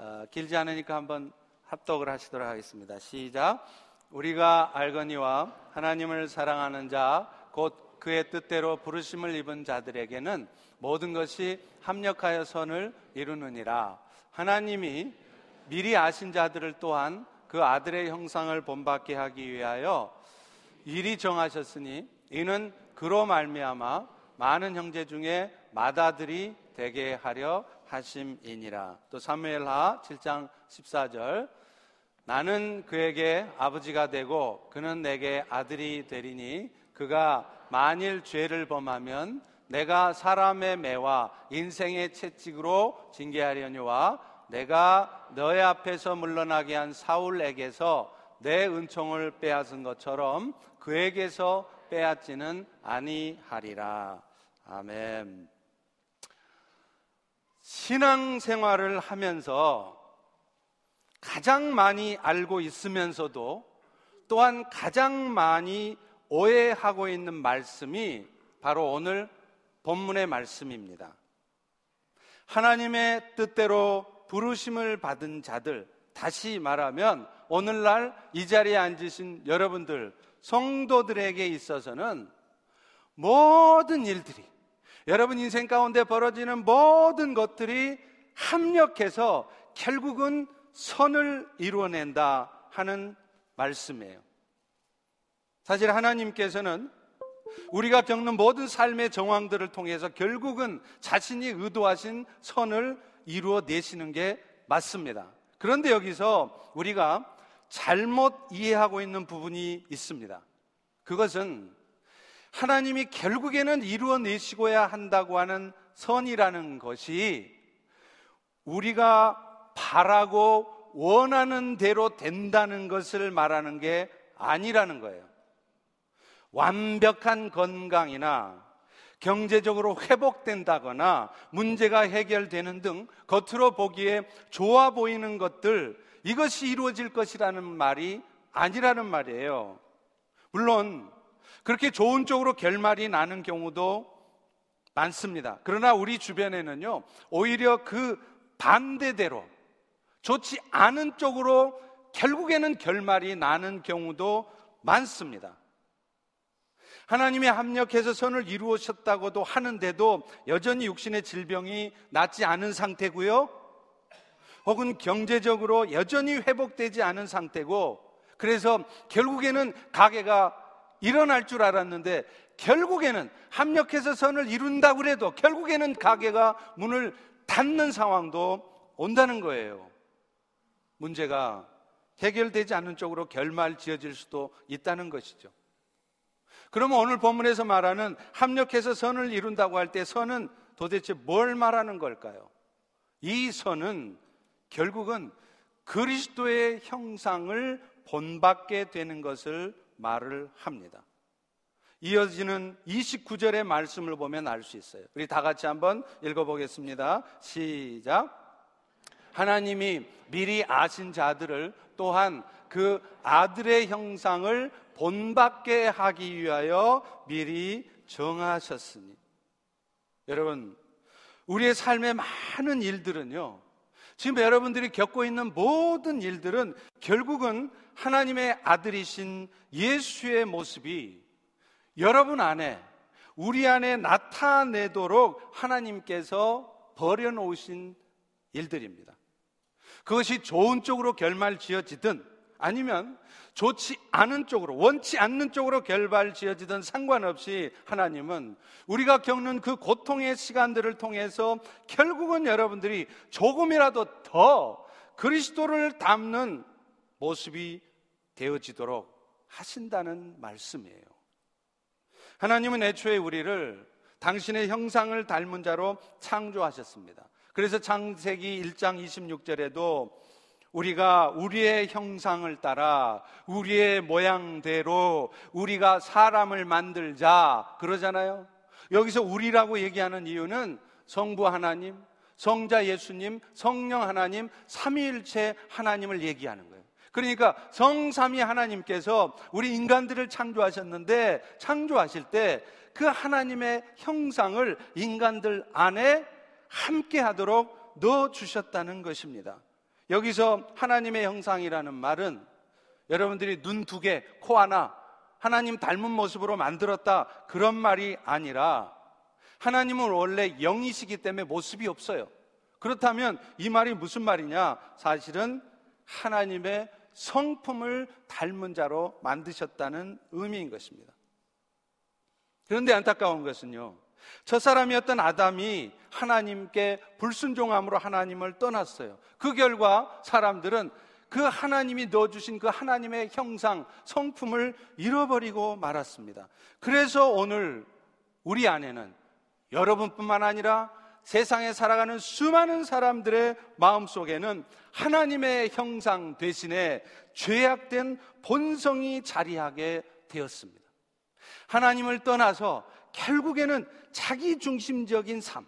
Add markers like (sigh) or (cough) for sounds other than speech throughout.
어, 길지 않으니까 한번 합독을 하시도록 하겠습니다. 시작. 우리가 알거니와 하나님을 사랑하는 자, 곧 그의 뜻대로 부르심을 입은 자들에게는 모든 것이 합력하여 선을 이루느니라. 하나님이 미리 아신 자들을 또한 그 아들의 형상을 본받게 하기 위하여 일이 정하셨으니 이는 그로 말미암아 많은 형제 중에 맏아들이 되게 하려 하심이니라. 또 사무엘하 7장 14절 나는 그에게 아버지가 되고 그는 내게 아들이 되리니 그가 만일 죄를 범하면 내가 사람의 매와 인생의 채찍으로 징계하려니와 내가 너의 앞에서 물러나게 한 사울에게서 내 은총을 빼앗은 것처럼 그에게서 빼앗지는 아니하리라. 아멘. 신앙생활을 하면서 가장 많이 알고 있으면서도 또한 가장 많이 오해하고 있는 말씀이 바로 오늘 본문의 말씀입니다. 하나님의 뜻대로 부르심을 받은 자들, 다시 말하면 오늘날 이 자리에 앉으신 여러분들, 성도들에게 있어서는 모든 일들이, 여러분 인생 가운데 벌어지는 모든 것들이 합력해서 결국은 선을 이루어낸다 하는 말씀이에요. 사실 하나님께서는 우리가 겪는 모든 삶의 정황들을 통해서 결국은 자신이 의도하신 선을 이루어 내시는 게 맞습니다. 그런데 여기서 우리가 잘못 이해하고 있는 부분이 있습니다. 그것은 하나님이 결국에는 이루어내시고야 한다고 하는 선이라는 것이 우리가 바라고 원하는 대로 된다는 것을 말하는 게 아니라는 거예요. 완벽한 건강이나 경제적으로 회복된다거나 문제가 해결되는 등 겉으로 보기에 좋아 보이는 것들 이것이 이루어질 것이라는 말이 아니라는 말이에요. 물론 그렇게 좋은 쪽으로 결말이 나는 경우도 많습니다. 그러나 우리 주변에는요, 오히려 그 반대대로 좋지 않은 쪽으로 결국에는 결말이 나는 경우도 많습니다. 하나님이 합력해서 선을 이루셨다고도 하는데도 여전히 육신의 질병이 낫지 않은 상태고요. 혹은 경제적으로 여전히 회복되지 않은 상태고 그래서 결국에는 가게가 일어날 줄 알았는데 결국에는 합력해서 선을 이룬다고 해도 결국에는 가게가 문을 닫는 상황도 온다는 거예요. 문제가 해결되지 않는 쪽으로 결말 지어질 수도 있다는 것이죠. 그러면 오늘 본문에서 말하는 합력해서 선을 이룬다고 할 때 선은 도대체 뭘 말하는 걸까요? 이 선은 결국은 그리스도의 형상을 본받게 되는 것을 말을 합니다. 이어지는 29절의 말씀을 보면 알 수 있어요. 우리 다 같이 한번 읽어보겠습니다. 시작. 하나님이 미리 아신 자들을 또한 그 아들의 형상을 본받게 하기 위하여 미리 정하셨으니. 여러분, 우리의 삶의 많은 일들은요, 지금 여러분들이 겪고 있는 모든 일들은 결국은 하나님의 아들이신 예수의 모습이 여러분 안에, 우리 안에 나타내도록 하나님께서 버려놓으신 일들입니다. 그것이 좋은 쪽으로 결말 지어지든 아니면 좋지 않은 쪽으로, 원치 않는 쪽으로 결발 지어지든 상관없이 하나님은 우리가 겪는 그 고통의 시간들을 통해서 결국은 여러분들이 조금이라도 더 그리스도를 담는 모습이 되어지도록 하신다는 말씀이에요. 하나님은 애초에 우리를 당신의 형상을 닮은 자로 창조하셨습니다. 그래서 창세기 1장 26절에도 우리가 우리의 형상을 따라 우리의 모양대로 우리가 사람을 만들자 그러잖아요. 여기서 우리라고 얘기하는 이유는 성부 하나님, 성자 예수님, 성령 하나님, 삼위일체 하나님을 얘기하는 거예요. 그러니까 성삼위 하나님께서 우리 인간들을 창조하셨는데 창조하실 때 그 하나님의 형상을 인간들 안에 함께 하도록 넣어 주셨다는 것입니다. 여기서 하나님의 형상이라는 말은 여러분들이 눈 두 개, 코 하나, 하나님 닮은 모습으로 만들었다. 그런 말이 아니라 하나님은 원래 영이시기 때문에 모습이 없어요. 그렇다면 이 말이 무슨 말이냐? 사실은 하나님의 성품을 닮은 자로 만드셨다는 의미인 것입니다. 그런데 안타까운 것은요. 저 사람이었던 아담이 하나님께 불순종함으로 하나님을 떠났어요. 그 결과 사람들은 그 하나님이 넣어주신 그 하나님의 형상, 성품을 잃어버리고 말았습니다. 그래서 오늘 우리 안에는 여러분뿐만 아니라 세상에 살아가는 수많은 사람들의 마음 속에는 하나님의 형상 대신에 죄악된 본성이 자리하게 되었습니다. 하나님을 떠나서 결국에는 자기 중심적인 삶,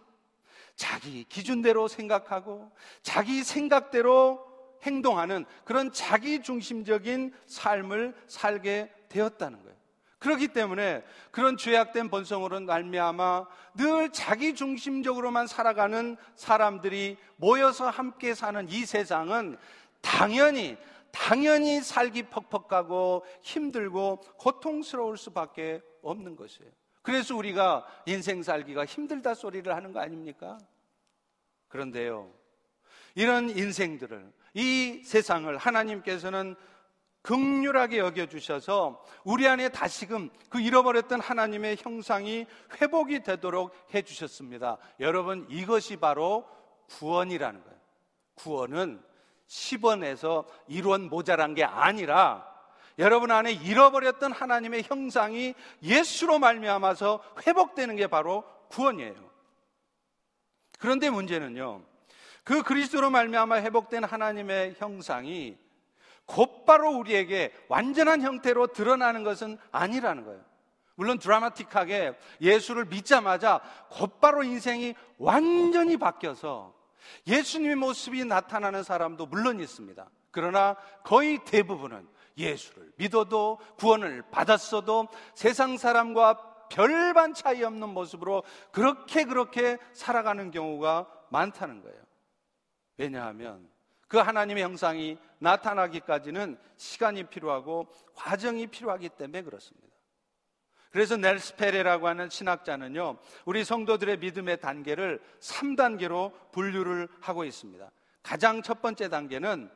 자기 기준대로 생각하고 자기 생각대로 행동하는 그런 자기 중심적인 삶을 살게 되었다는 거예요. 그렇기 때문에 그런 죄악된 본성으로 말미암아 늘 자기 중심적으로만 살아가는 사람들이 모여서 함께 사는 이 세상은 당연히 당연히 살기 퍽퍽하고 힘들고 고통스러울 수밖에 없는 것이에요. 그래서 우리가 인생 살기가 힘들다 소리를 하는 거 아닙니까? 그런데요. 이런 인생들을 이 세상을 하나님께서는 극률하게 여겨주셔서 우리 안에 다시금 그 잃어버렸던 하나님의 형상이 회복이 되도록 해주셨습니다. 여러분, 이것이 바로 구원이라는 거예요. 구원은 10원에서 1원 모자란 게 아니라 여러분 안에 잃어버렸던 하나님의 형상이 예수로 말미암아서 회복되는 게 바로 구원이에요. 그런데 문제는요. 그 그리스도로 말미암아 회복된 하나님의 형상이 곧바로 우리에게 완전한 형태로 드러나는 것은 아니라는 거예요. 물론 드라마틱하게 예수를 믿자마자 곧바로 인생이 완전히 바뀌어서 예수님의 모습이 나타나는 사람도 물론 있습니다. 그러나 거의 대부분은 예수를 믿어도 구원을 받았어도 세상 사람과 별반 차이 없는 모습으로 그렇게 그렇게 살아가는 경우가 많다는 거예요. 왜냐하면 그 하나님의 형상이 나타나기까지는 시간이 필요하고 과정이 필요하기 때문에 그렇습니다. 그래서 넬스 페레라고 하는 신학자는요, 우리 성도들의 믿음의 단계를 3단계로 분류를 하고 있습니다. 가장 첫 번째 단계는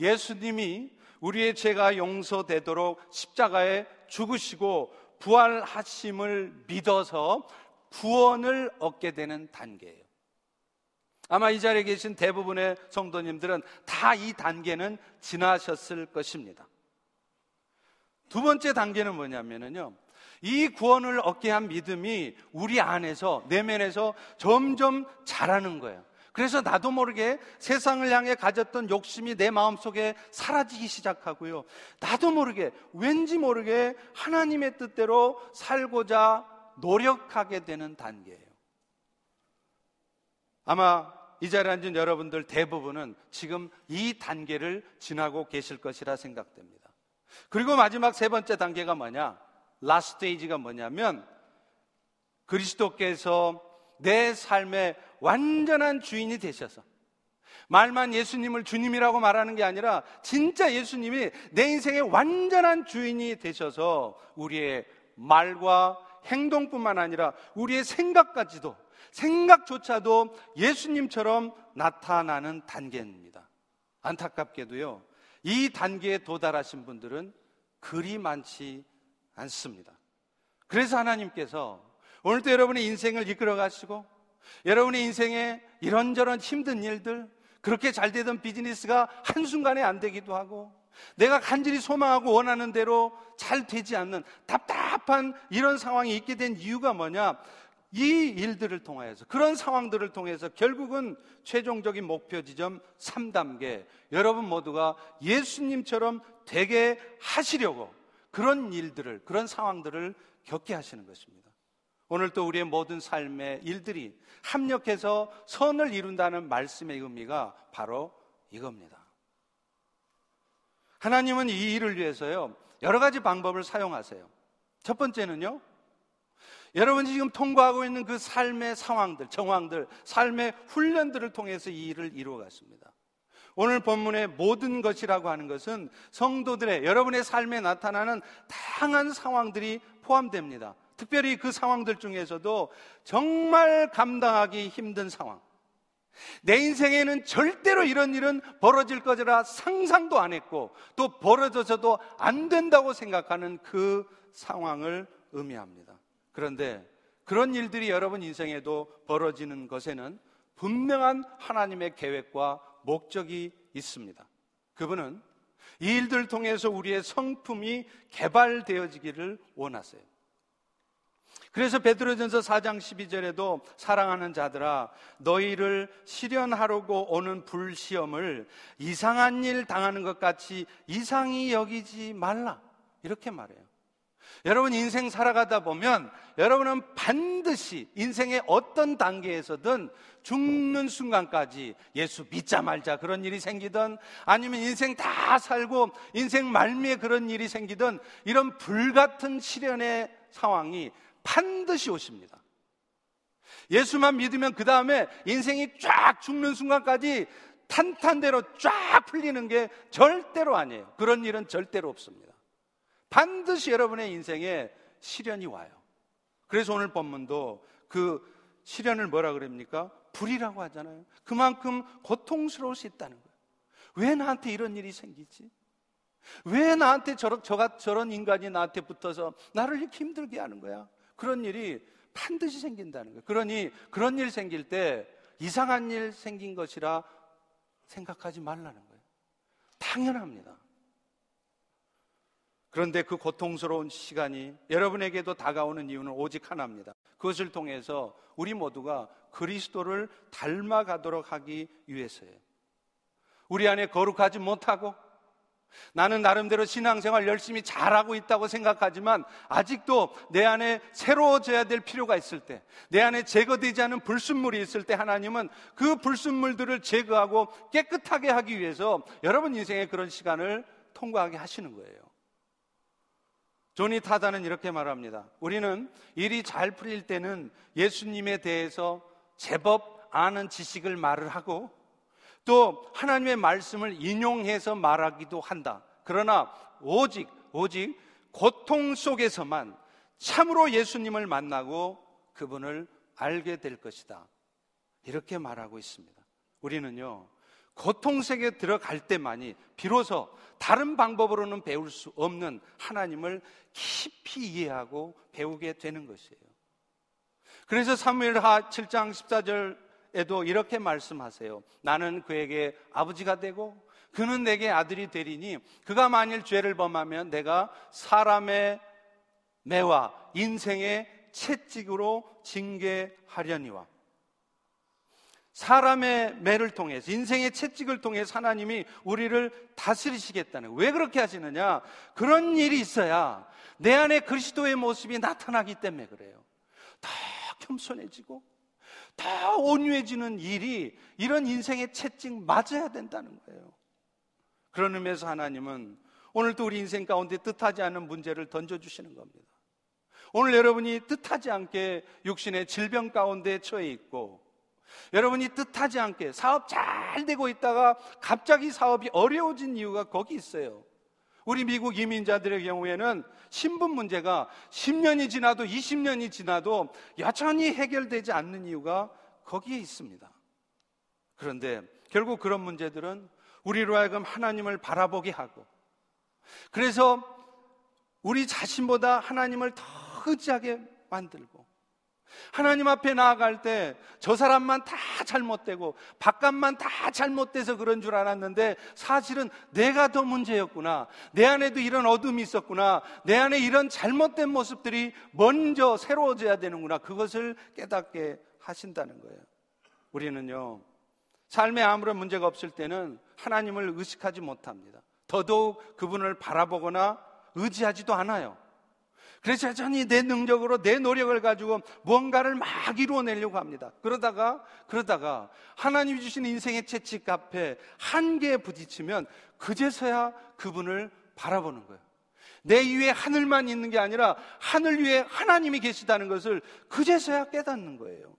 예수님이 우리의 죄가 용서되도록 십자가에 죽으시고 부활하심을 믿어서 구원을 얻게 되는 단계예요. 아마 이 자리에 계신 대부분의 성도님들은 다 이 단계는 지나셨을 것입니다. 두 번째 단계는 뭐냐면요. 이 구원을 얻게 한 믿음이 우리 안에서, 내면에서 점점 자라는 거예요. 그래서 나도 모르게 세상을 향해 가졌던 욕심이 내 마음속에 사라지기 시작하고요. 나도 모르게, 왠지 모르게 하나님의 뜻대로 살고자 노력하게 되는 단계예요. 아마 이 자리에 앉은 여러분들 대부분은 지금 이 단계를 지나고 계실 것이라 생각됩니다. 그리고 마지막 세 번째 단계가 뭐냐? 라스테이지가 뭐냐면 그리스도께서 내 삶의 완전한 주인이 되셔서 말만 예수님을 주님이라고 말하는 게 아니라 진짜 예수님이 내 인생의 완전한 주인이 되셔서 우리의 말과 행동뿐만 아니라 우리의 생각까지도 생각조차도 예수님처럼 나타나는 단계입니다. 안타깝게도요, 이 단계에 도달하신 분들은 그리 많지 않습니다. 그래서 하나님께서 오늘도 여러분의 인생을 이끌어 가시고 여러분의 인생에 이런저런 힘든 일들, 그렇게 잘 되던 비즈니스가 한순간에 안 되기도 하고 내가 간절히 소망하고 원하는 대로 잘 되지 않는 답답한 이런 상황이 있게 된 이유가 뭐냐? 이 일들을 통하여서 그런 상황들을 통해서 결국은 최종적인 목표 지점 3단계 여러분 모두가 예수님처럼 되게 하시려고 그런 일들을 그런 상황들을 겪게 하시는 것입니다. 오늘 또 우리의 모든 삶의 일들이 합력해서 선을 이룬다는 말씀의 의미가 바로 이겁니다. 하나님은 이 일을 위해서요 여러 가지 방법을 사용하세요. 첫 번째는요 여러분이 지금 통과하고 있는 그 삶의 상황들, 정황들, 삶의 훈련들을 통해서 이 일을 이루어 갔습니다. 오늘 본문의 모든 것이라고 하는 것은 성도들의 여러분의 삶에 나타나는 다양한 상황들이 포함됩니다. 특별히 그 상황들 중에서도 정말 감당하기 힘든 상황. 내 인생에는 절대로 이런 일은 벌어질 거라 상상도 안 했고 또 벌어져서도 안 된다고 생각하는 그 상황을 의미합니다. 그런데 그런 일들이 여러분 인생에도 벌어지는 것에는 분명한 하나님의 계획과 목적이 있습니다. 그분은 이 일들 통해서 우리의 성품이 개발되어지기를 원하세요. 그래서 베드로전서 4장 12절에도 사랑하는 자들아 너희를 실현하려고 오는 불시험을 이상한 일 당하는 것 같이 이상히 여기지 말라. 이렇게 말해요. 여러분 인생 살아가다 보면 여러분은 반드시 인생의 어떤 단계에서든 죽는 순간까지 예수 믿자 말자 그런 일이 생기든 아니면 인생 다 살고 인생 말미에 그런 일이 생기든 이런 불같은 시련의 상황이 반드시 오십니다. 예수만 믿으면 그 다음에 인생이 쫙 죽는 순간까지 탄탄대로 쫙 풀리는 게 절대로 아니에요. 그런 일은 절대로 없습니다. 반드시 여러분의 인생에 시련이 와요. 그래서 오늘 본문도 그 시련을 뭐라 그럽니까? 불이라고 하잖아요. 그만큼 고통스러울 수 있다는 거예요. 왜 나한테 이런 일이 생기지? 왜 나한테 저런, 저, 저런 인간이 나한테 붙어서 나를 이렇게 힘들게 하는 거야? 그런 일이 반드시 생긴다는 거예요. 그러니 그런 일 생길 때 이상한 일 생긴 것이라 생각하지 말라는 거예요. 당연합니다. 그런데 그 고통스러운 시간이 여러분에게도 다가오는 이유는 오직 하나입니다. 그것을 통해서 우리 모두가 그리스도를 닮아가도록 하기 위해서예요. 우리 안에 거룩하지 못하고 나는 나름대로 신앙생활 열심히 잘하고 있다고 생각하지만 아직도 내 안에 새로워져야 될 필요가 있을 때, 내 안에 제거되지 않은 불순물이 있을 때 하나님은 그 불순물들을 제거하고 깨끗하게 하기 위해서 여러분 인생에 그런 시간을 통과하게 하시는 거예요. 조니 타다는 이렇게 말합니다. 우리는 일이 잘 풀릴 때는 예수님에 대해서 제법 아는 지식을 말을 하고 또 하나님의 말씀을 인용해서 말하기도 한다. 그러나 오직, 오직 고통 속에서만 참으로 예수님을 만나고 그분을 알게 될 것이다. 이렇게 말하고 있습니다. 우리는요, 고통 속에 들어갈 때만이 비로소 다른 방법으로는 배울 수 없는 하나님을 깊이 이해하고 배우게 되는 것이에요. 그래서 사무엘하 7장 14절 에도 이렇게 말씀하세요. 나는 그에게 아버지가 되고 그는 내게 아들이 되리니 그가 만일 죄를 범하면 내가 사람의 매와 인생의 채찍으로 징계하려니와. 사람의 매를 통해서 인생의 채찍을 통해 하나님이 우리를 다스리시겠다는 왜 그렇게 하시느냐? 그런 일이 있어야 내 안에 그리스도의 모습이 나타나기 때문에 그래요. 더 겸손해지고 다 온유해지는 일이 이런 인생의 채찍 맞아야 된다는 거예요. 그런 의미에서 하나님은 오늘도 우리 인생 가운데 뜻하지 않은 문제를 던져주시는 겁니다. 오늘 여러분이 뜻하지 않게 육신의 질병 가운데 처해 있고 여러분이 뜻하지 않게 사업 잘 되고 있다가 갑자기 사업이 어려워진 이유가 거기 있어요. 우리 미국 이민자들의 경우에는 신분 문제가 10년이 지나도 20년이 지나도 여전히 해결되지 않는 이유가 거기에 있습니다. 그런데 결국 그런 문제들은 우리로 하여금 하나님을 바라보게 하고 그래서 우리 자신보다 하나님을 더 의지하게 만들고 하나님 앞에 나아갈 때 저 사람만 다 잘못되고 바깥만 다 잘못돼서 그런 줄 알았는데 사실은 내가 더 문제였구나. 내 안에도 이런 어둠이 있었구나. 내 안에 이런 잘못된 모습들이 먼저 새로워져야 되는구나. 그것을 깨닫게 하신다는 거예요. 우리는요, 삶에 아무런 문제가 없을 때는 하나님을 의식하지 못합니다. 더더욱 그분을 바라보거나 의지하지도 않아요. 그래서 여전히 내 능력으로 내 노력을 가지고 뭔가를 막 이루어내려고 합니다. 그러다가, 그러다가 하나님이 주신 인생의 채찍 앞에 한계에 부딪히면 그제서야 그분을 바라보는 거예요. 내 위에 하늘만 있는 게 아니라 하늘 위에 하나님이 계시다는 것을 그제서야 깨닫는 거예요.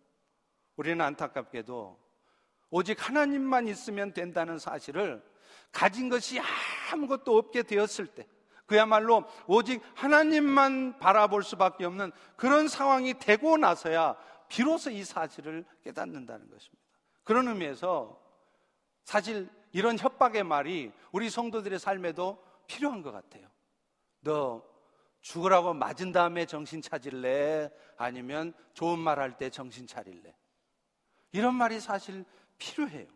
우리는 안타깝게도 오직 하나님만 있으면 된다는 사실을 가진 것이 아무것도 없게 되었을 때, 그야말로 오직 하나님만 바라볼 수밖에 없는 그런 상황이 되고 나서야 비로소 이 사실을 깨닫는다는 것입니다. 그런 의미에서 사실 이런 협박의 말이 우리 성도들의 삶에도 필요한 것 같아요. 너 죽으라고 맞은 다음에 정신 차릴래? 아니면 좋은 말 할 때 정신 차릴래? 이런 말이 사실 필요해요.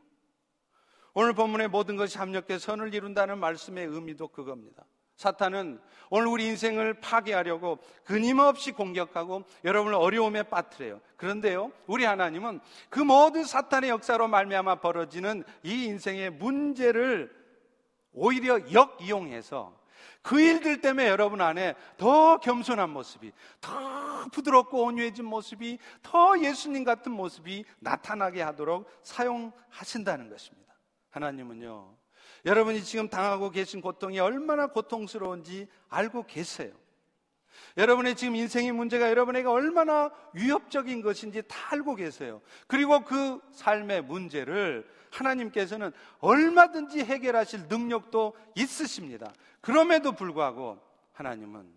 오늘 본문의 모든 것이 합력해 선을 이룬다는 말씀의 의미도 그겁니다. 사탄은 오늘 우리 인생을 파괴하려고 끊임없이 공격하고 여러분을 어려움에 빠뜨려요. 그런데요, 우리 하나님은 그 모든 사탄의 역사로 말미암아 벌어지는 이 인생의 문제를 오히려 역이용해서 그 일들 때문에 여러분 안에 더 겸손한 모습이, 더 부드럽고 온유해진 모습이, 더 예수님 같은 모습이 나타나게 하도록 사용하신다는 것입니다. 하나님은요, 여러분이 지금 당하고 계신 고통이 얼마나 고통스러운지 알고 계세요. 여러분의 지금 인생의 문제가 여러분에게 얼마나 위협적인 것인지 다 알고 계세요. 그리고 그 삶의 문제를 하나님께서는 얼마든지 해결하실 능력도 있으십니다. 그럼에도 불구하고 하나님은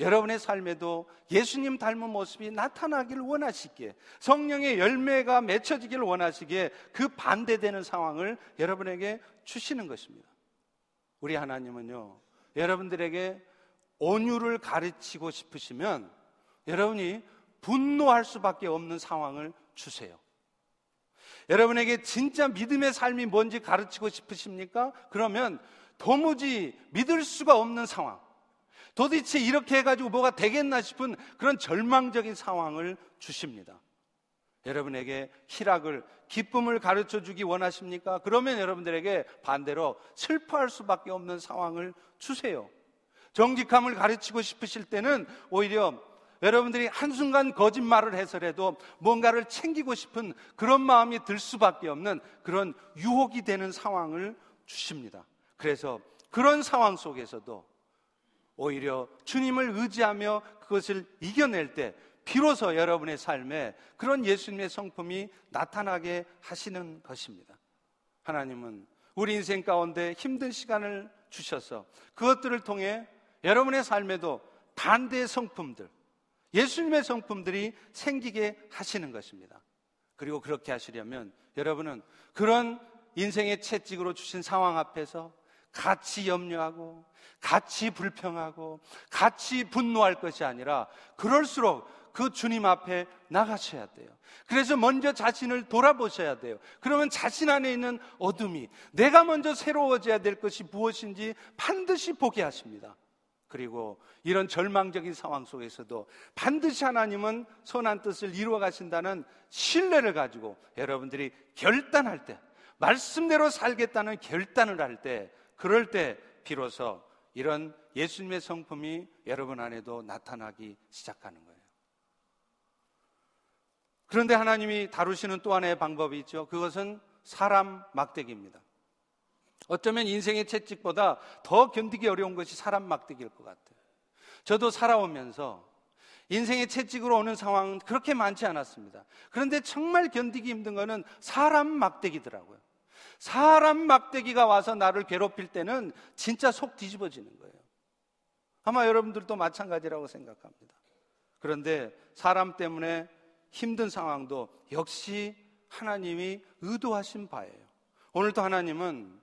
여러분의 삶에도 예수님 닮은 모습이 나타나길 원하시기에 성령의 열매가 맺혀지길 원하시기에 그 반대되는 상황을 여러분에게 주시는 것입니다. 우리 하나님은요, 여러분들에게 온유를 가르치고 싶으시면 여러분이 분노할 수밖에 없는 상황을 주세요. 여러분에게 진짜 믿음의 삶이 뭔지 가르치고 싶으십니까? 그러면 도무지 믿을 수가 없는 상황, 도대체 이렇게 해가지고 뭐가 되겠나 싶은 그런 절망적인 상황을 주십니다. 여러분에게 희락을, 기쁨을 가르쳐 주기 원하십니까? 그러면 여러분들에게 반대로 슬퍼할 수밖에 없는 상황을 주세요. 정직함을 가르치고 싶으실 때는 오히려 여러분들이 한순간 거짓말을 해서라도 뭔가를 챙기고 싶은 그런 마음이 들 수밖에 없는 그런 유혹이 되는 상황을 주십니다. 그래서 그런 상황 속에서도 오히려 주님을 의지하며 그것을 이겨낼 때 비로소 여러분의 삶에 그런 예수님의 성품이 나타나게 하시는 것입니다. 하나님은 우리 인생 가운데 힘든 시간을 주셔서 그것들을 통해 여러분의 삶에도 반대의 성품들, 예수님의 성품들이 생기게 하시는 것입니다. 그리고 그렇게 하시려면 여러분은 그런 인생의 채찍으로 주신 상황 앞에서 같이 염려하고 같이 불평하고 같이 분노할 것이 아니라 그럴수록 그 주님 앞에 나가셔야 돼요. 그래서 먼저 자신을 돌아보셔야 돼요. 그러면 자신 안에 있는 어둠이 내가 먼저 새로워져야 될 것이 무엇인지 반드시 보게 하십니다. 그리고 이런 절망적인 상황 속에서도 반드시 하나님은 선한 뜻을 이루어 가신다는 신뢰를 가지고 여러분들이 결단할 때, 말씀대로 살겠다는 결단을 할 때, 그럴 때 비로소 이런 예수님의 성품이 여러분 안에도 나타나기 시작하는 거예요. 그런데 하나님이 다루시는 또 하나의 방법이 있죠. 그것은 사람 막대기입니다. 어쩌면 인생의 채찍보다 더 견디기 어려운 것이 사람 막대기일 것 같아요. 저도 살아오면서 인생의 채찍으로 오는 상황은 그렇게 많지 않았습니다. 그런데 정말 견디기 힘든 것은 사람 막대기더라고요. 사람 막대기가 와서 나를 괴롭힐 때는 진짜 속 뒤집어지는 거예요. 아마 여러분들도 마찬가지라고 생각합니다. 그런데 사람 때문에 힘든 상황도 역시 하나님이 의도하신 바예요. 오늘도 하나님은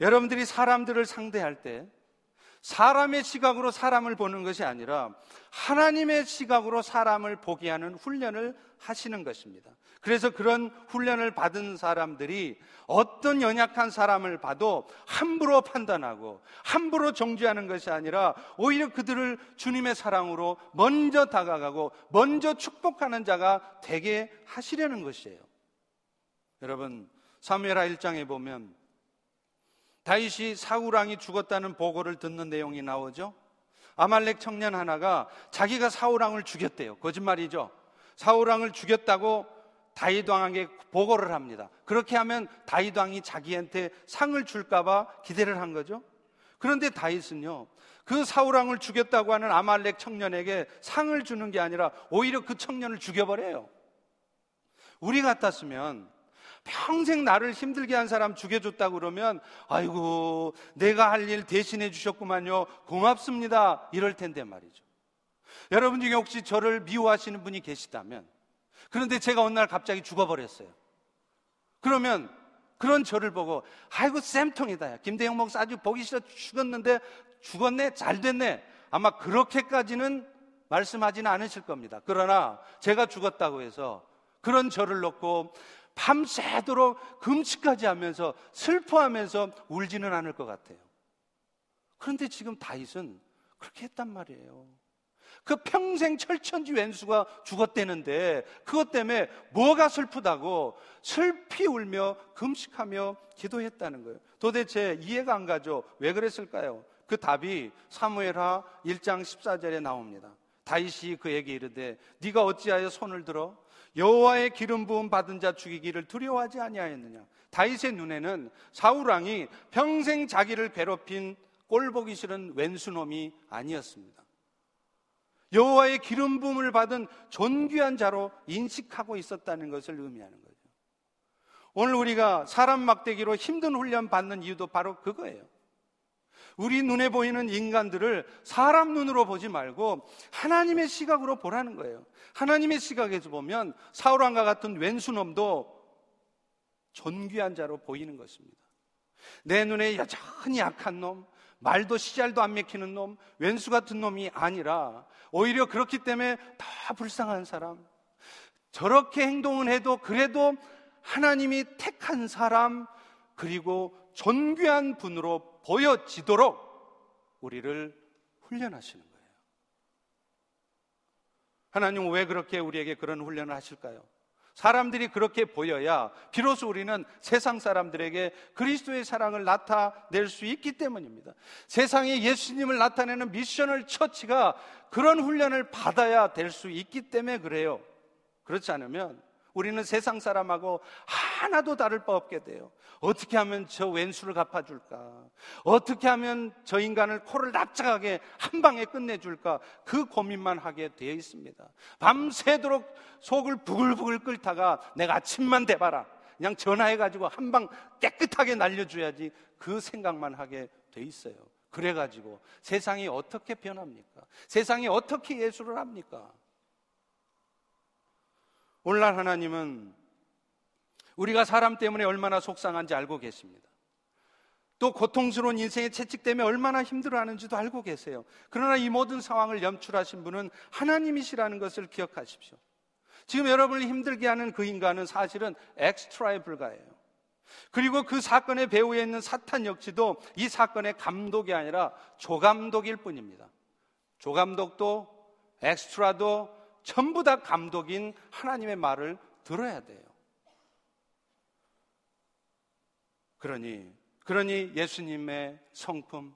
여러분들이 사람들을 상대할 때 사람의 시각으로 사람을 보는 것이 아니라 하나님의 시각으로 사람을 보게 하는 훈련을 하시는 것입니다. 그래서 그런 훈련을 받은 사람들이 어떤 연약한 사람을 봐도 함부로 판단하고 함부로 정죄하는 것이 아니라 오히려 그들을 주님의 사랑으로 먼저 다가가고 먼저 축복하는 자가 되게 하시려는 것이에요. 여러분, 사무엘하 1장에 보면 다윗이 사우랑이 죽었다는 보고를 듣는 내용이 나오죠. 아말렉 청년 하나가 자기가 사우랑을 죽였대요. 거짓말이죠. 사우랑을 죽였다고 다윗 왕에게 보고를 합니다. 그렇게 하면 다윗 왕이 자기한테 상을 줄까봐 기대를 한 거죠. 그런데 다윗은요, 그 사우랑을 죽였다고 하는 아말렉 청년에게 상을 주는 게 아니라 오히려 그 청년을 죽여버려요. 우리 같았으면 평생 나를 힘들게 한 사람 죽여줬다고 그러면 아이고 내가 할 일 대신해 주셨구만요. 고맙습니다. 이럴 텐데 말이죠. 여러분 중에 혹시 저를 미워하시는 분이 계시다면 그런데 제가 어느 날 갑자기 죽어버렸어요. 그러면 그런 저를 보고 아이고 쌤통이다. 김대영 목사 아주 보기 싫어 죽었는데 죽었네? 잘 됐네. 아마 그렇게까지는 말씀하지는 않으실 겁니다. 그러나 제가 죽었다고 해서 그런 저를 놓고 밤새도록 금식까지 하면서 슬퍼하면서 울지는 않을 것 같아요. 그런데 지금 다윗은 그렇게 했단 말이에요. 그 평생 철천지 왼수가 죽었대는데 그것 때문에 뭐가 슬프다고 슬피 울며 금식하며 기도했다는 거예요. 도대체 이해가 안 가죠. 왜 그랬을까요? 그 답이 사무엘하 1장 14절에 나옵니다. 다윗이 그에게 이르되 네가 어찌하여 손을 들어 여호와의 기름 부음 받은 자 죽이기를 두려워하지 아니하였느냐? 다윗의 눈에는 사울 왕이 평생 자기를 괴롭힌 꼴보기 싫은 왼수놈이 아니었습니다. 여호와의 기름 부음을 받은 존귀한 자로 인식하고 있었다는 것을 의미하는 거죠. 오늘 우리가 사람 막대기로 힘든 훈련 받는 이유도 바로 그거예요. 우리 눈에 보이는 인간들을 사람 눈으로 보지 말고 하나님의 시각으로 보라는 거예요. 하나님의 시각에서 보면 사울왕과 같은 왼수놈도 존귀한 자로 보이는 것입니다. 내 눈에 여전히 약한 놈, 말도 시잘도 안 맥히는 놈, 왼수 같은 놈이 아니라 오히려 그렇기 때문에 더 불쌍한 사람, 저렇게 행동은 해도 그래도 하나님이 택한 사람, 그리고 존귀한 분으로 보여지도록 우리를 훈련하시는 거예요. 하나님은 왜 그렇게 우리에게 그런 훈련을 하실까요? 사람들이 그렇게 보여야 비로소 우리는 세상 사람들에게 그리스도의 사랑을 나타낼 수 있기 때문입니다. 세상에 예수님을 나타내는 미션을 처치가 그런 훈련을 받아야 될 수 있기 때문에 그래요. 그렇지 않으면 우리는 세상 사람하고 하나도 다를 바 없게 돼요. 어떻게 하면 저 왼수를 갚아줄까? 어떻게 하면 저 인간을 코를 납작하게 한 방에 끝내줄까? 그 고민만 하게 되어 있습니다. 밤새도록 속을 부글부글 끓다가 내가 아침만 대봐라. 그냥 전화해가지고 한 방 깨끗하게 날려줘야지 그 생각만 하게 돼 있어요. 그래가지고 세상이 어떻게 변합니까? 세상이 어떻게 예술을 합니까? 오늘날 하나님은 우리가 사람 때문에 얼마나 속상한지 알고 계십니다. 또 고통스러운 인생의 채찍 때문에 얼마나 힘들어하는지도 알고 계세요. 그러나 이 모든 상황을 연출하신 분은 하나님이시라는 것을 기억하십시오. 지금 여러분을 힘들게 하는 그 인간은 사실은 엑스트라에 불과해요. 그리고 그 사건의 배후에 있는 사탄 역시도 이 사건의 감독이 아니라 조감독일 뿐입니다. 조감독도 엑스트라도 전부 다 감독인 하나님의 말을 들어야 돼요. 그러니, 그러니 예수님의 성품,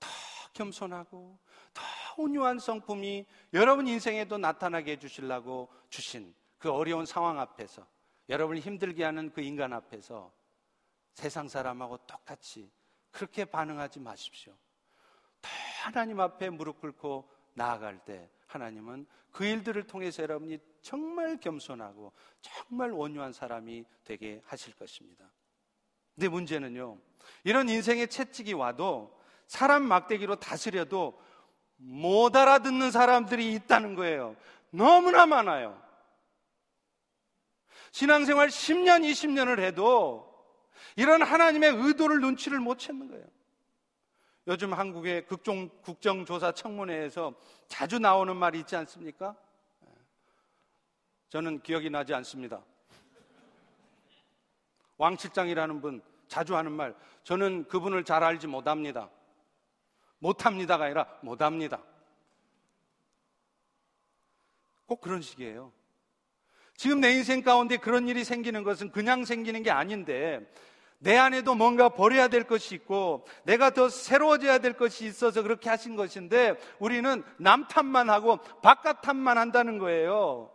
더 겸손하고 더 온유한 성품이 여러분 인생에도 나타나게 해주시려고 주신 그 어려운 상황 앞에서 여러분을 힘들게 하는 그 인간 앞에서 세상 사람하고 똑같이 그렇게 반응하지 마십시오. 더 하나님 앞에 무릎 꿇고 나아갈 때 하나님은 그 일들을 통해서 여러분이 정말 겸손하고 정말 온유한 사람이 되게 하실 것입니다. 근데 문제는요, 이런 인생의 채찍이 와도 사람 막대기로 다스려도 못 알아듣는 사람들이 있다는 거예요. 너무나 많아요. 신앙생활 10년, 20년을 해도 이런 하나님의 의도를 눈치를 못 채는 거예요. 요즘 한국의 국정, 국정조사 청문회에서 자주 나오는 말이 있지 않습니까? 저는 기억이 나지 않습니다. 왕실장이라는 분 자주 하는 말, 저는 그분을 잘 알지 못합니다. 못합니다가 아니라 못합니다. 꼭 그런 식이에요. 지금 내 인생 가운데 그런 일이 생기는 것은 그냥 생기는 게 아닌데 내 안에도 뭔가 버려야 될 것이 있고 내가 더 새로워져야 될 것이 있어서 그렇게 하신 것인데 우리는 남 탓만 하고 바깥 탓만 한다는 거예요.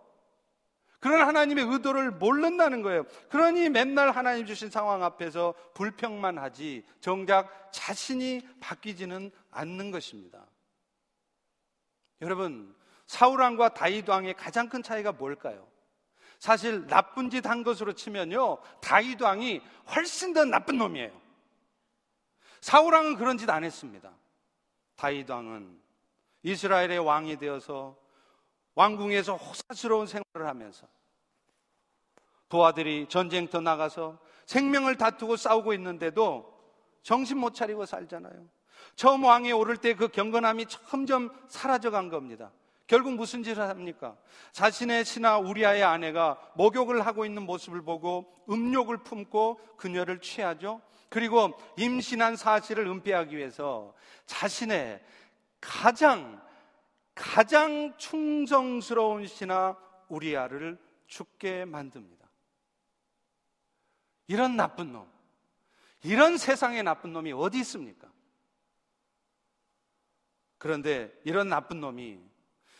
그런 하나님의 의도를 모른다는 거예요. 그러니 맨날 하나님 주신 상황 앞에서 불평만 하지 정작 자신이 바뀌지는 않는 것입니다. 여러분, 사울 왕과 다윗 왕의 가장 큰 차이가 뭘까요? 사실 나쁜 짓 한 것으로 치면요. 다윗 왕이 훨씬 더 나쁜 놈이에요. 사울 왕은 그런 짓 안 했습니다. 다윗 왕은 이스라엘의 왕이 되어서 왕궁에서 호사스러운 생활을 하면서 도아들이 전쟁터 나가서 생명을 다투고 싸우고 있는데도 정신 못 차리고 살잖아요. 처음 왕에 오를 때 그 경건함이 점점 사라져 간 겁니다. 결국 무슨 짓을 합니까? 자신의 신하 우리아의 아내가 목욕을 하고 있는 모습을 보고 음욕을 품고 그녀를 취하죠. 그리고 임신한 사실을 은폐하기 위해서 자신의 가장 가장 충성스러운 신하 우리아를 죽게 만듭니다. 이런 나쁜 놈, 이런 세상에 나쁜 놈이 어디 있습니까? 그런데 이런 나쁜 놈이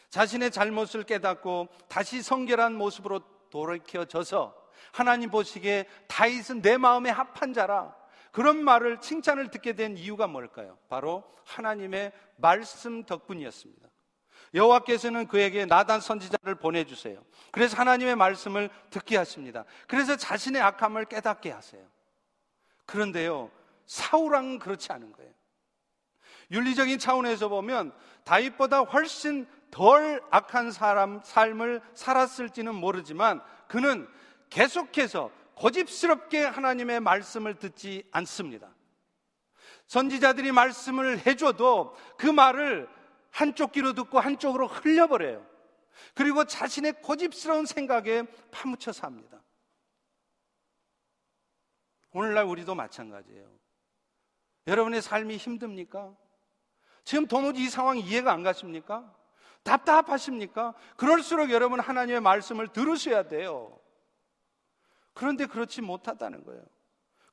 자신의 잘못을 깨닫고 다시 성결한 모습으로 돌이켜져서 하나님 보시기에 다윗은 내 마음에 합한 자라 그런 말을 칭찬을 듣게 된 이유가 뭘까요? 바로 하나님의 말씀 덕분이었습니다. 여호와께서는 그에게 나단 선지자를 보내주세요. 그래서 하나님의 말씀을 듣게 하십니다. 그래서 자신의 악함을 깨닫게 하세요. 그런데요, 사울왕은 그렇지 않은 거예요. 윤리적인 차원에서 보면 다윗보다 훨씬 덜 악한 사람 삶을 살았을지는 모르지만 그는 계속해서 고집스럽게 하나님의 말씀을 듣지 않습니다. 선지자들이 말씀을 해줘도 그 말을 한쪽 귀로 듣고 한쪽으로 흘려버려요. 그리고 자신의 고집스러운 생각에 파묻혀 삽니다. 오늘날 우리도 마찬가지예요. 여러분의 삶이 힘듭니까? 지금 도무지 이 상황이 이해가 안 가십니까? 답답하십니까? 그럴수록 여러분 하나님의 말씀을 들으셔야 돼요. 그런데 그렇지 못하다는 거예요.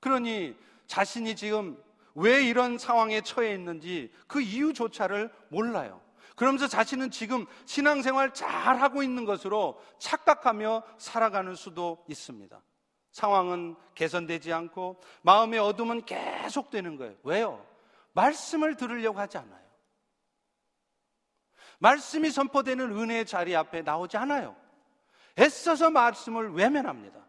그러니 자신이 지금 왜 이런 상황에 처해 있는지 그 이유조차를 몰라요. 그러면서 자신은 지금 신앙생활 잘 하고 있는 것으로 착각하며 살아가는 수도 있습니다. 상황은 개선되지 않고 마음의 어둠은 계속되는 거예요. 왜요? 말씀을 들으려고 하지 않아요. 말씀이 선포되는 은혜의 자리 앞에 나오지 않아요. 애써서 말씀을 외면합니다.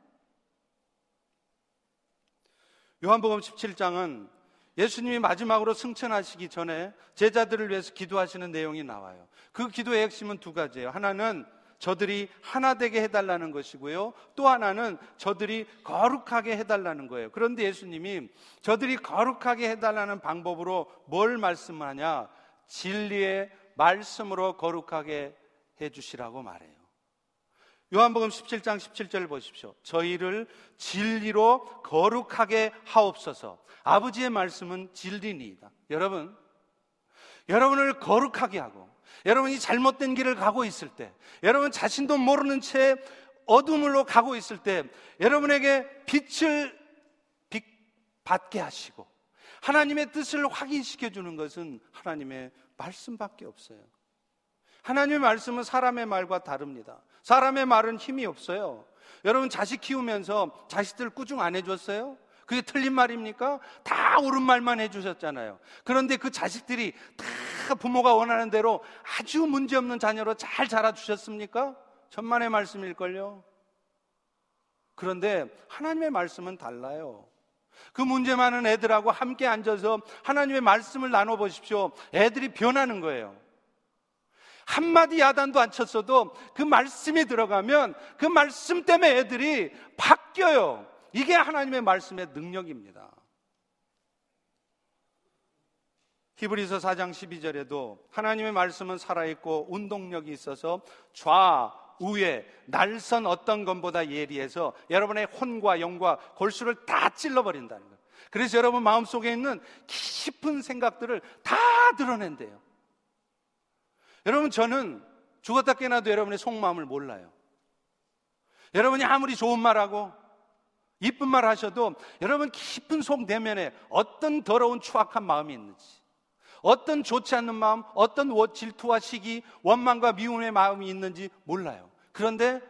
요한복음 17장은 예수님이 마지막으로 승천하시기 전에 제자들을 위해서 기도하시는 내용이 나와요. 그 기도의 핵심은 두 가지예요. 하나는 저들이 하나 되게 해달라는 것이고요. 또 하나는 저들이 거룩하게 해달라는 거예요. 그런데 예수님이 저들이 거룩하게 해달라는 방법으로 뭘 말씀하냐? 진리의 말씀으로 거룩하게 해주시라고 말해요. 요한복음 17장 17절 보십시오. 저희를 진리로 거룩하게 하옵소서. 아버지의 말씀은 진리니이다. 여러분, 여러분을 거룩하게 하고, 여러분이 잘못된 길을 가고 있을 때, 여러분 자신도 모르는 채 어둠으로 가고 있을 때, 여러분에게 빛을 받게 하시고, 하나님의 뜻을 확인시켜 주는 것은 하나님의 말씀밖에 없어요. 하나님의 말씀은 사람의 말과 다릅니다. 사람의 말은 힘이 없어요. 여러분 자식 키우면서 자식들 꾸중 안 해줬어요? 그게 틀린 말입니까? 다 옳은 말만 해주셨잖아요. 그런데 그 자식들이 다 부모가 원하는 대로 아주 문제없는 자녀로 잘 자라주셨습니까? 천만의 말씀일걸요. 그런데 하나님의 말씀은 달라요. 그 문제 많은 애들하고 함께 앉아서 하나님의 말씀을 나눠보십시오. 애들이 변하는 거예요. 한마디 야단도 안 쳤어도 그 말씀이 들어가면 그 말씀 때문에 애들이 바뀌어요. 이게 하나님의 말씀의 능력입니다. 히브리서 4장 12절에도 하나님의 말씀은 살아있고 운동력이 있어서 좌 우에 날선 어떤 것보다 예리해서 여러분의 혼과 영과 골수를 다 찔러버린다는 거예요. 그래서 여러분 마음속에 있는 깊은 생각들을 다 드러낸대요. 여러분 저는 죽었다 깨나도 여러분의 속마음을 몰라요. 여러분이 아무리 좋은 말하고 이쁜 말 하셔도 여러분 깊은 속 내면에 어떤 더러운 추악한 마음이 있는지 어떤 좋지 않는 마음, 어떤 질투와 시기, 원망과 미움의 마음이 있는지 몰라요. 그런데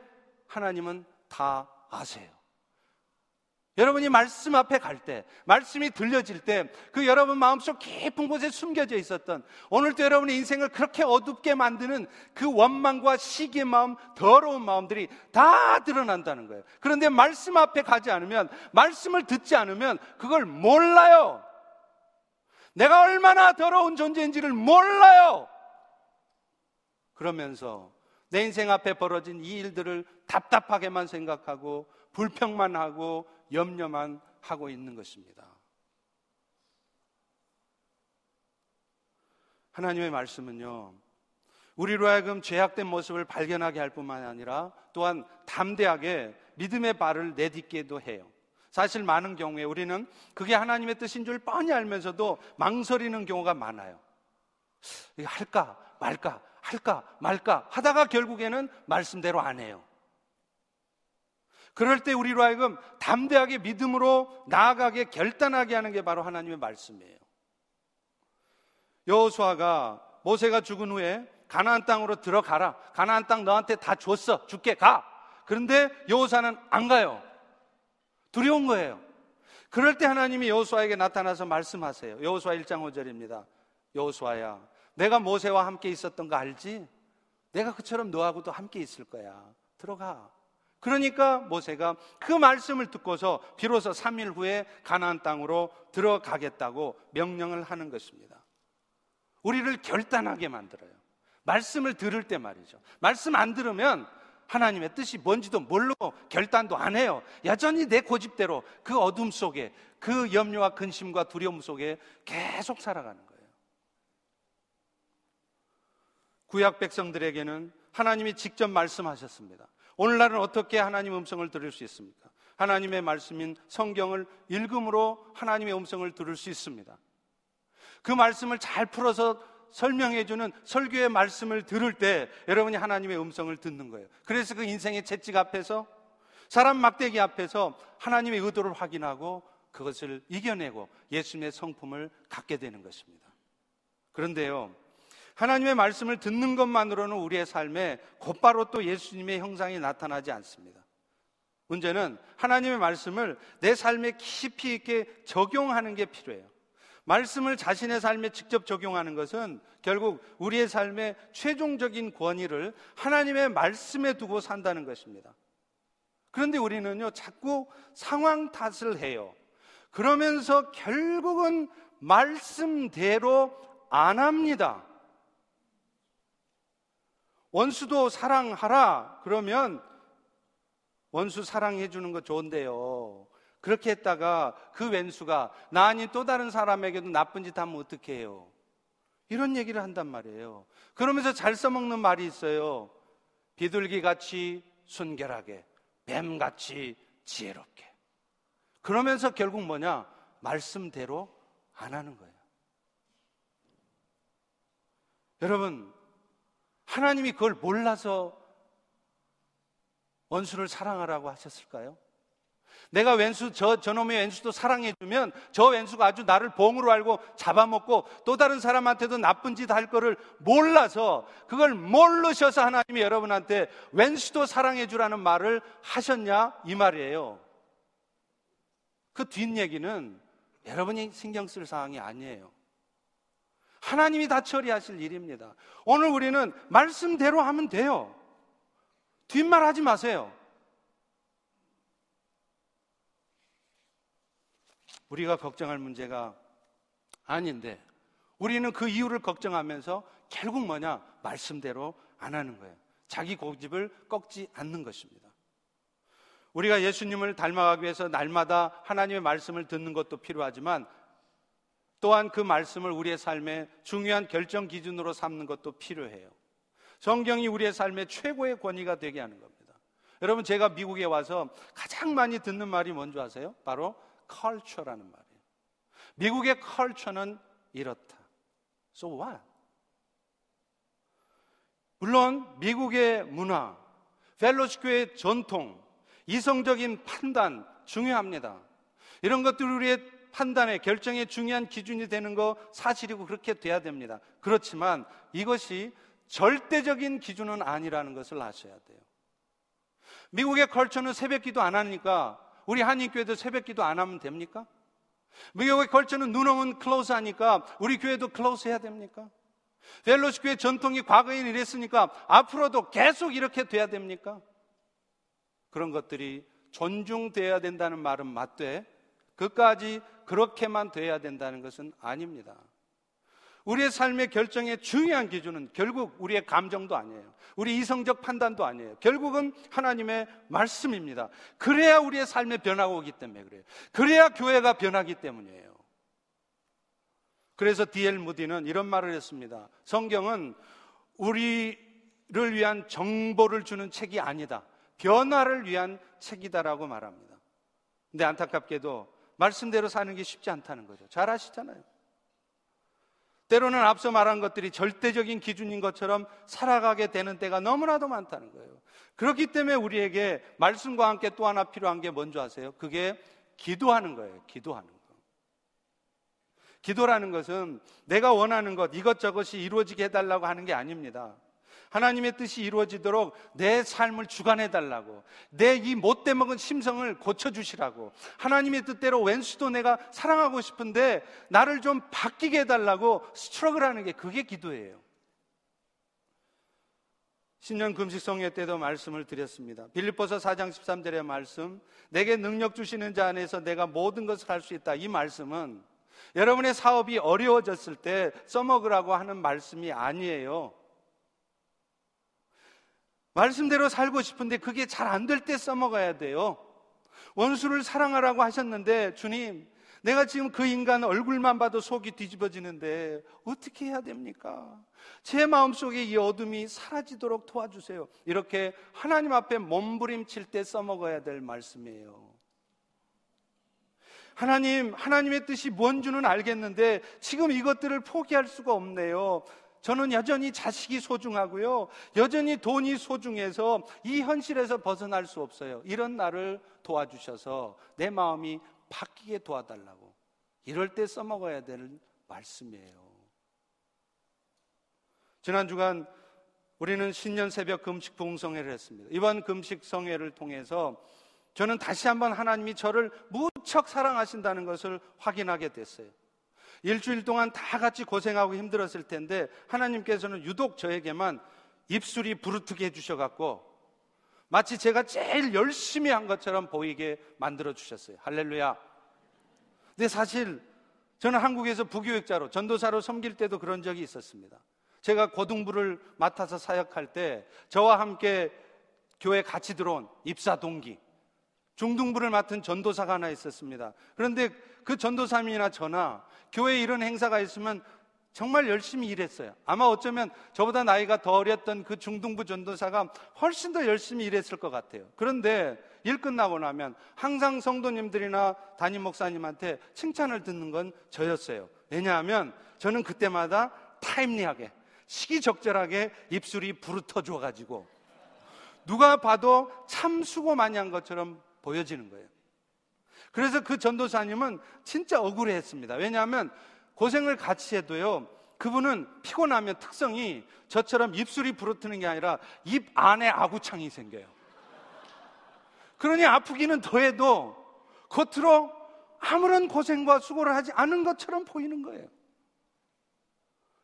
하나님은 다 아세요. 여러분이 말씀 앞에 갈 때, 말씀이 들려질 때, 그 여러분 마음속 깊은 곳에 숨겨져 있었던, 오늘도 여러분의 인생을 그렇게 어둡게 만드는 그 원망과 시기의 마음, 더러운 마음들이 다 드러난다는 거예요. 그런데 말씀 앞에 가지 않으면, 말씀을 듣지 않으면, 그걸 몰라요. 내가 얼마나 더러운 존재인지를 몰라요. 그러면서 내 인생 앞에 벌어진 이 일들을 답답하게만 생각하고, 불평만 하고, 염려만 하고 있는 것입니다. 하나님의 말씀은요, 우리로 하여금 죄악된 모습을 발견하게 할 뿐만 아니라 또한 담대하게 믿음의 발을 내딛게도 해요. 사실 많은 경우에 우리는 그게 하나님의 뜻인 줄 뻔히 알면서도 망설이는 경우가 많아요. 할까 말까 할까 말까 하다가 결국에는 말씀대로 안 해요. 그럴 때 우리로 하여금 담대하게 믿음으로 나아가게 결단하게 하는 게 바로 하나님의 말씀이에요. 여호수아가 모세가 죽은 후에 가나안 땅으로 들어가라. 가나안 땅 너한테 다 줬어. 죽게 가. 그런데 여호수아는 안 가요. 두려운 거예요. 그럴 때 하나님이 여호수아에게 나타나서 말씀하세요. 여호수아 1장 5절입니다. 여호수아야, 내가 모세와 함께 있었던 거 알지? 내가 그처럼 너하고도 함께 있을 거야. 들어가. 그러니까 모세가 그 말씀을 듣고서 비로소 3일 후에 가나안 땅으로 들어가겠다고 명령을 하는 것입니다. 우리를 결단하게 만들어요. 말씀을 들을 때 말이죠. 말씀 안 들으면 하나님의 뜻이 뭔지도 모르고 결단도 안 해요. 여전히 내 고집대로 그 어둠 속에 그 염려와 근심과 두려움 속에 계속 살아가는 거예요. 구약 백성들에게는 하나님이 직접 말씀하셨습니다. 오늘날은 어떻게 하나님 음성을 들을 수 있습니까? 하나님의 말씀인 성경을 읽음으로 하나님의 음성을 들을 수 있습니다. 그 말씀을 잘 풀어서 설명해주는 설교의 말씀을 들을 때 여러분이 하나님의 음성을 듣는 거예요. 그래서 그 인생의 채찍 앞에서 사람 막대기 앞에서 하나님의 의도를 확인하고 그것을 이겨내고 예수님의 성품을 갖게 되는 것입니다. 그런데요, 하나님의 말씀을 듣는 것만으로는 우리의 삶에 곧바로 또 예수님의 형상이 나타나지 않습니다. 문제는 하나님의 말씀을 내 삶에 깊이 있게 적용하는 게 필요해요. 말씀을 자신의 삶에 직접 적용하는 것은 결국 우리의 삶의 최종적인 권위를 하나님의 말씀에 두고 산다는 것입니다. 그런데 우리는요, 자꾸 상황 탓을 해요. 그러면서 결국은 말씀대로 안 합니다. 원수도 사랑하라. 그러면 원수 사랑해 주는 거 좋은데요. 그렇게 했다가 그 왼수가 나 아닌 또 다른 사람에게도 나쁜 짓 하면 어떻게 해요? 이런 얘기를 한단 말이에요. 그러면서 잘 써먹는 말이 있어요. 비둘기 같이 순결하게, 뱀 같이 지혜롭게. 그러면서 결국 뭐냐? 말씀대로 안 하는 거예요. 여러분, 하나님이 그걸 몰라서 원수를 사랑하라고 하셨을까요? 내가 왼수, 저, 저놈의 왼수도 사랑해 주면 저 왼수가 아주 나를 봉으로 알고 잡아먹고 또 다른 사람한테도 나쁜 짓 할 거를 몰라서 그걸 모르셔서 하나님이 여러분한테 왼수도 사랑해 주라는 말을 하셨냐? 이 말이에요. 그 뒷얘기는 여러분이 신경 쓸 사항이 아니에요. 하나님이 다 처리하실 일입니다. 오늘 우리는 말씀대로 하면 돼요. 뒷말 하지 마세요. 우리가 걱정할 문제가 아닌데 우리는 그 이유를 걱정하면서 결국 뭐냐? 말씀대로 안 하는 거예요. 자기 고집을 꺾지 않는 것입니다. 우리가 예수님을 닮아가기 위해서 날마다 하나님의 말씀을 듣는 것도 필요하지만 또한 그 말씀을 우리의 삶의 중요한 결정 기준으로 삼는 것도 필요해요. 성경이 우리의 삶의 최고의 권위가 되게 하는 겁니다. 여러분, 제가 미국에 와서 가장 많이 듣는 말이 뭔지 아세요? 바로 culture라는 말이에요. 미국의 culture는 이렇다. So what? 물론 미국의 문화, 펠로시교의 전통, 이성적인 판단 중요합니다. 이런 것들 우리의 판단의 결정의 중요한 기준이 되는 거 사실이고 그렇게 돼야 됩니다. 그렇지만 이것이 절대적인 기준은 아니라는 것을 아셔야 돼요. 미국의 culture는 새벽 기도 안 하니까 우리 한인교회도 새벽 기도 안 하면 됩니까? 미국의 culture는 눈 오면 close 하니까 우리 교회도 close 해야 됩니까? 휄로쉽 교회 전통이 과거엔 이랬으니까 앞으로도 계속 이렇게 돼야 됩니까? 그런 것들이 존중돼야 된다는 말은 맞되 그까지 그렇게만 돼야 된다는 것은 아닙니다. 우리의 삶의 결정의 중요한 기준은 결국 우리의 감정도 아니에요. 우리 이성적 판단도 아니에요. 결국은 하나님의 말씀입니다. 그래야 우리의 삶에 변화가 오기 때문에 그래요. 그래야 교회가 변하기 때문이에요. 그래서 디엘 무디는 이런 말을 했습니다. 성경은 우리를 위한 정보를 주는 책이 아니다. 변화를 위한 책이다라고 말합니다. 근데 안타깝게도 말씀대로 사는 게 쉽지 않다는 거죠. 잘 아시잖아요. 때로는 앞서 말한 것들이 절대적인 기준인 것처럼 살아가게 되는 때가 너무나도 많다는 거예요. 그렇기 때문에 우리에게 말씀과 함께 또 하나 필요한 게 뭔지 아세요? 그게 기도하는 거예요. 기도하는 거. 기도라는 것은 내가 원하는 것, 이것저것이 이루어지게 해달라고 하는 게 아닙니다. 하나님의 뜻이 이루어지도록 내 삶을 주관해 달라고 내 이 못돼 먹은 심성을 고쳐 주시라고 하나님의 뜻대로 왼수도 내가 사랑하고 싶은데 나를 좀 바뀌게 해 달라고 스트럭을 하는 게 그게 기도예요. 신년 금식 성회 때도 말씀을 드렸습니다. 빌립보서 4장 13절의 말씀, 내게 능력 주시는 자 안에서 내가 모든 것을 할 수 있다. 이 말씀은 여러분의 사업이 어려워졌을 때 써먹으라고 하는 말씀이 아니에요. 말씀대로 살고 싶은데 그게 잘 안 될 때 써먹어야 돼요. 원수를 사랑하라고 하셨는데 주님, 내가 지금 그 인간 얼굴만 봐도 속이 뒤집어지는데 어떻게 해야 됩니까? 제 마음속에 이 어둠이 사라지도록 도와주세요. 이렇게 하나님 앞에 몸부림칠 때 써먹어야 될 말씀이에요. 하나님, 하나님의 뜻이 뭔지는 알겠는데 지금 이것들을 포기할 수가 없네요. 저는 여전히 자식이 소중하고요. 여전히 돈이 소중해서 이 현실에서 벗어날 수 없어요. 이런 나를 도와주셔서 내 마음이 바뀌게 도와달라고. 이럴 때 써먹어야 될 말씀이에요. 지난 주간 우리는 신년 새벽 금식 봉성회를 했습니다. 이번 금식 성회를 통해서 저는 다시 한번 하나님이 저를 무척 사랑하신다는 것을 확인하게 됐어요. 일주일 동안 다 같이 고생하고 힘들었을 텐데 하나님께서는 유독 저에게만 입술이 부르트게 해주셔갖고 마치 제가 제일 열심히 한 것처럼 보이게 만들어 주셨어요. 할렐루야. 근데 사실 저는 한국에서 부교육자로 전도사로 섬길 때도 그런 적이 있었습니다. 제가 고등부를 맡아서 사역할 때 저와 함께 교회 같이 들어온 입사 동기 중등부를 맡은 전도사가 하나 있었습니다. 그런데 그 전도사님이나 저나 교회에 이런 행사가 있으면 정말 열심히 일했어요. 아마 어쩌면 저보다 나이가 더 어렸던 그 중등부 전도사가 훨씬 더 열심히 일했을 것 같아요. 그런데 일 끝나고 나면 항상 성도님들이나 담임 목사님한테 칭찬을 듣는 건 저였어요. 왜냐하면 저는 그때마다 타임리하게 시기적절하게 입술이 부르터 줘가지고 누가 봐도 참 수고 많이 한 것처럼 보여지는 거예요. 그래서 그 전도사님은 진짜 억울해 했습니다. 왜냐하면 고생을 같이 해도요, 그분은 피곤하면 특성이 저처럼 입술이 부르트는 게 아니라 입 안에 아구창이 생겨요. 그러니 아프기는 더해도 겉으로 아무런 고생과 수고를 하지 않은 것처럼 보이는 거예요.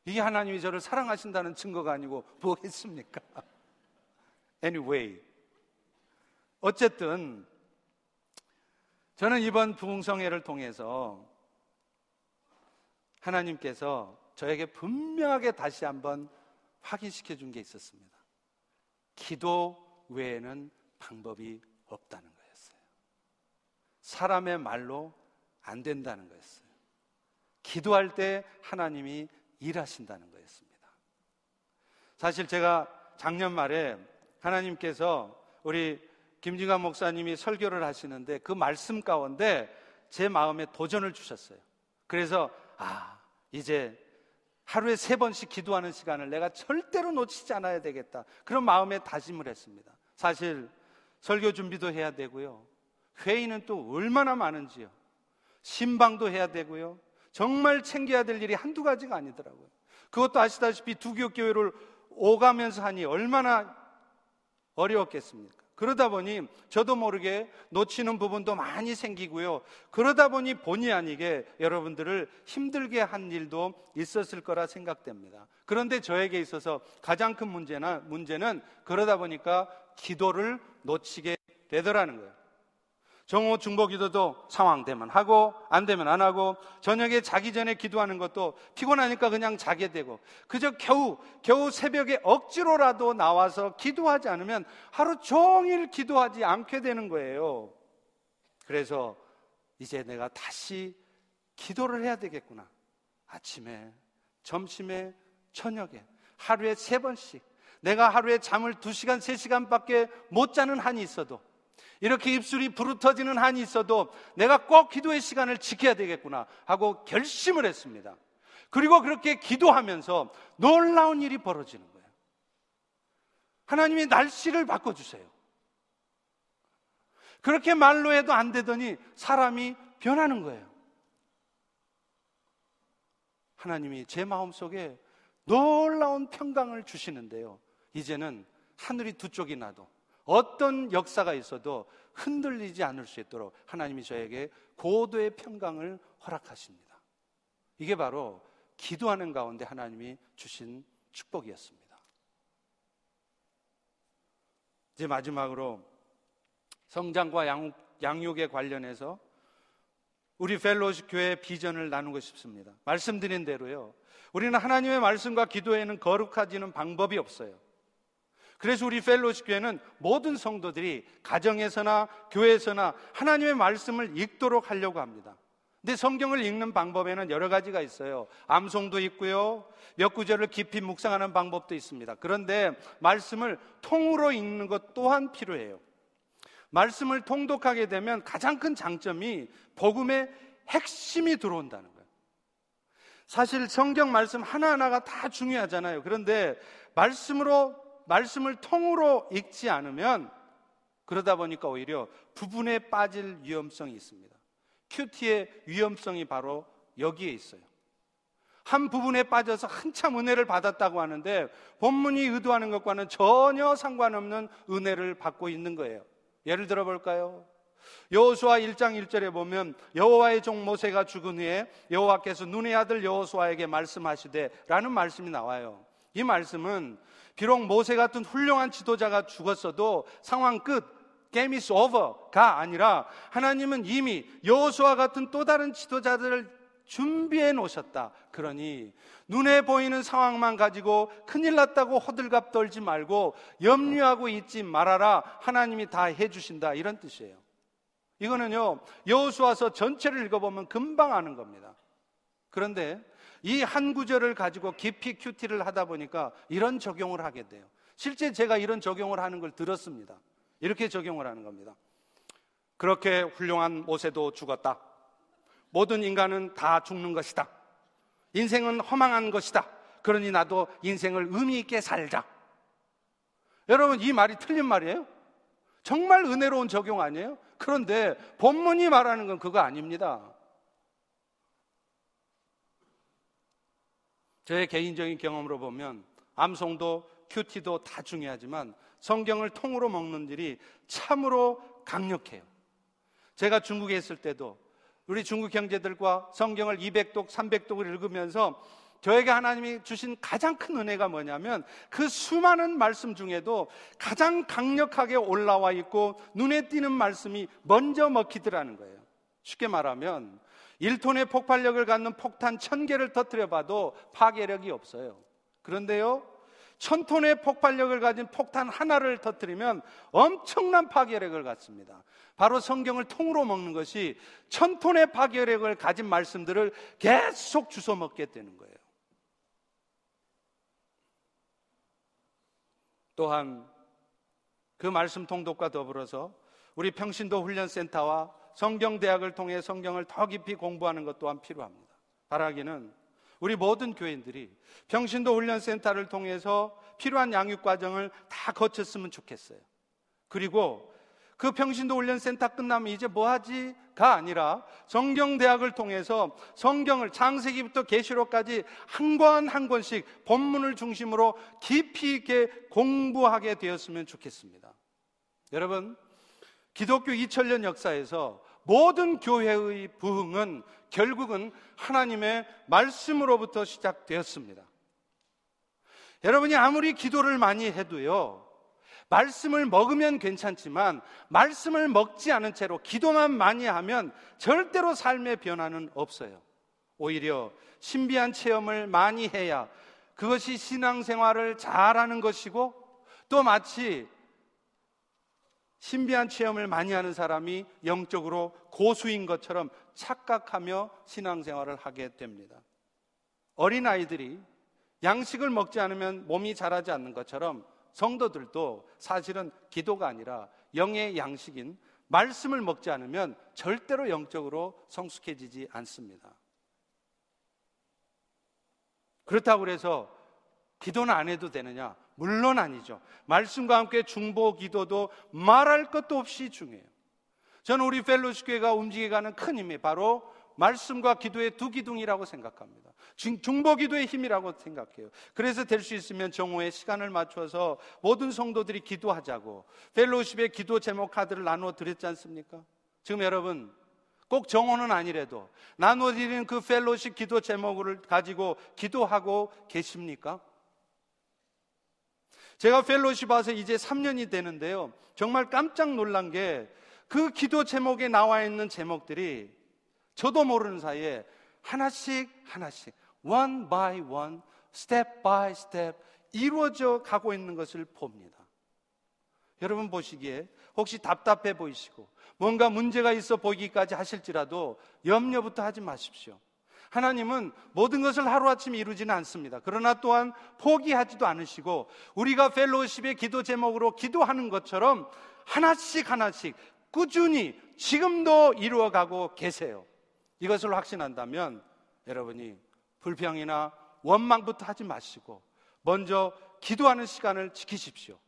이게 하나님이 저를 사랑하신다는 증거가 아니고 뭐겠습니까? (laughs) Anyway. 어쨌든 저는 이번 부흥성회를 통해서 하나님께서 저에게 분명하게 다시 한번 확인시켜 준 게 있었습니다. 기도 외에는 방법이 없다는 거였어요. 사람의 말로 안 된다는 거였어요. 기도할 때 하나님이 일하신다는 거였습니다. 사실 제가 작년 말에 하나님께서 우리 김진관 목사님이 설교를 하시는데 그 말씀 가운데 제 마음에 도전을 주셨어요. 그래서 아, 이제 하루에 세 번씩 기도하는 시간을 내가 절대로 놓치지 않아야 되겠다. 그런 마음에 다짐을 했습니다. 사실 설교 준비도 해야 되고요. 회의는 또 얼마나 많은지요. 신방도 해야 되고요. 정말 챙겨야 될 일이 한두 가지가 아니더라고요. 그것도 아시다시피 두교교회를 오가면서 하니 얼마나 어려웠겠습니까? 그러다 보니 저도 모르게 놓치는 부분도 많이 생기고요. 그러다 보니 본의 아니게 여러분들을 힘들게 한 일도 있었을 거라 생각됩니다. 그런데 저에게 있어서 가장 큰 문제는, 그러다 보니까 기도를 놓치게 되더라는 거예요. 정오 중보 기도도 상황 되면 하고 안 되면 안 하고 저녁에 자기 전에 기도하는 것도 피곤하니까 그냥 자게 되고 그저 겨우 겨우 새벽에 억지로라도 나와서 기도하지 않으면 하루 종일 기도하지 않게 되는 거예요. 그래서 이제 내가 다시 기도를 해야 되겠구나. 아침에, 점심에, 저녁에 하루에 세 번씩 내가 하루에 잠을 두 시간, 세 시간밖에 못 자는 한이 있어도 이렇게 입술이 부르터지는 한이 있어도 내가 꼭 기도의 시간을 지켜야 되겠구나 하고 결심을 했습니다. 그리고 그렇게 기도하면서 놀라운 일이 벌어지는 거예요. 하나님이 날씨를 바꿔주세요. 그렇게 말로 해도 안 되더니 사람이 변하는 거예요. 하나님이 제 마음 속에 놀라운 평강을 주시는데요. 이제는 하늘이 두 쪽이 나도 어떤 역사가 있어도 흔들리지 않을 수 있도록 하나님이 저에게 고도의 평강을 허락하십니다. 이게 바로 기도하는 가운데 하나님이 주신 축복이었습니다. 이제 마지막으로 성장과 양, 양육에 관련해서 우리 펠로십 교회 비전을 나누고 싶습니다. 말씀드린 대로요. 우리는 하나님의 말씀과 기도에는 거룩하지는 방법이 없어요. 그래서 우리 펠로십 교회는 모든 성도들이 가정에서나 교회에서나 하나님의 말씀을 읽도록 하려고 합니다. 근데 성경을 읽는 방법에는 여러 가지가 있어요. 암송도 있고요. 몇 구절을 깊이 묵상하는 방법도 있습니다. 그런데 말씀을 통으로 읽는 것 또한 필요해요. 말씀을 통독하게 되면 가장 큰 장점이 복음의 핵심이 들어온다는 거예요. 사실 성경 말씀 하나하나가 다 중요하잖아요. 그런데 말씀으로 말씀을 통으로 읽지 않으면 그러다 보니까 오히려 부분에 빠질 위험성이 있습니다. 큐티의 위험성이 바로 여기에 있어요. 한 부분에 빠져서 한참 은혜를 받았다고 하는데 본문이 의도하는 것과는 전혀 상관없는 은혜를 받고 있는 거예요. 예를 들어 볼까요? 여호수아 1장 1절에 보면 여호와의 종 모세가 죽은 후에 여호와께서 눈의 아들 여호수아에게 말씀하시되라는 말씀이 나와요. 이 말씀은 비록 모세 같은 훌륭한 지도자가 죽었어도 상황 끝 게임 is over가 아니라 하나님은 이미 여호수아 같은 또 다른 지도자들을 준비해 놓으셨다. 그러니 눈에 보이는 상황만 가지고 큰일 났다고 호들갑 떨지 말고 염려하고 있지 말아라. 하나님이 다 해 주신다. 이런 뜻이에요. 이거는요. 여호수아서 전체를 읽어 보면 금방 아는 겁니다. 그런데 이 한 구절을 가지고 깊이 큐티를 하다 보니까 이런 적용을 하게 돼요. 실제 제가 이런 적용을 하는 걸 들었습니다. 이렇게 적용을 하는 겁니다. 그렇게 훌륭한 모세도 죽었다. 모든 인간은 다 죽는 것이다. 인생은 허망한 것이다. 그러니 나도 인생을 의미 있게 살자. 여러분, 이 말이 틀린 말이에요? 정말 은혜로운 적용 아니에요? 그런데 본문이 말하는 건 그거 아닙니다. 저의 개인적인 경험으로 보면 암송도 큐티도 다 중요하지만 성경을 통으로 먹는 일이 참으로 강력해요. 제가 중국에 있을 때도 우리 중국 형제들과 성경을 200독, 300독을 읽으면서 저에게 하나님이 주신 가장 큰 은혜가 뭐냐면 그 수많은 말씀 중에도 가장 강력하게 올라와 있고 눈에 띄는 말씀이 먼저 먹히더라는 거예요. 쉽게 말하면 1톤의 폭발력을 갖는 폭탄 1000개를 터뜨려 봐도 파괴력이 없어요. 그런데요, 1000톤의 폭발력을 가진 폭탄 하나를 터뜨리면 엄청난 파괴력을 갖습니다. 바로 성경을 통으로 먹는 것이 1000톤의 파괴력을 가진 말씀들을 계속 주워 먹게 되는 거예요. 또한 그 말씀 통독과 더불어서 우리 평신도 훈련센터와 성경대학을 통해 성경을 더 깊이 공부하는 것 또한 필요합니다. 바라기는 우리 모든 교인들이 평신도 훈련센터를 통해서 필요한 양육 과정을 다 거쳤으면 좋겠어요. 그리고 그 평신도 훈련센터 끝나면 이제 뭐 하지 가 아니라 성경대학을 통해서 성경을 창세기부터 계시록까지 한 권 한 권씩 본문을 중심으로 깊이 있게 공부하게 되었으면 좋겠습니다. 여러분, 기독교 2000년 역사에서 모든 교회의 부흥은 결국은 하나님의 말씀으로부터 시작되었습니다. 여러분이 아무리 기도를 많이 해도요, 말씀을 먹으면 괜찮지만, 말씀을 먹지 않은 채로 기도만 많이 하면 절대로 삶의 변화는 없어요. 오히려 신비한 체험을 많이 해야 그것이 신앙생활을 잘하는 것이고, 또 마치 신비한 체험을 많이 하는 사람이 영적으로 고수인 것처럼 착각하며 신앙생활을 하게 됩니다. 어린 아이들이 양식을 먹지 않으면 몸이 자라지 않는 것처럼 성도들도 사실은 기도가 아니라 영의 양식인 말씀을 먹지 않으면 절대로 영적으로 성숙해지지 않습니다. 그렇다고 해서 기도는 안 해도 되느냐? 물론 아니죠. 말씀과 함께 중보 기도도 말할 것도 없이 중요해요. 저는 우리 펠로시 교회가 움직여가는 큰 힘이 바로 말씀과 기도의 두 기둥이라고 생각합니다. 중보 기도의 힘이라고 생각해요. 그래서 될 수 있으면 정오에 시간을 맞춰서 모든 성도들이 기도하자고 펠로십의 기도 제목 카드를 나누어 드렸지 않습니까? 지금 여러분 꼭 정오는 아니래도 나누어 드리는 그 펠로십 기도 제목을 가지고 기도하고 계십니까? 제가 펠로십 와서 이제 3년이 되는데요. 정말 깜짝 놀란 게 그 기도 제목에 나와 있는 제목들이 저도 모르는 사이에 하나씩 하나씩 one by one, step by step 이루어져 가고 있는 것을 봅니다. 여러분 보시기에 혹시 답답해 보이시고 뭔가 문제가 있어 보이기까지 하실지라도 염려부터 하지 마십시오. 하나님은 모든 것을 하루아침에 이루지는 않습니다. 그러나 또한 포기하지도 않으시고 우리가 펠로우십의 기도 제목으로 기도하는 것처럼 하나씩 하나씩 꾸준히 지금도 이루어가고 계세요. 이것을 확신한다면 여러분이 불평이나 원망부터 하지 마시고 먼저 기도하는 시간을 지키십시오.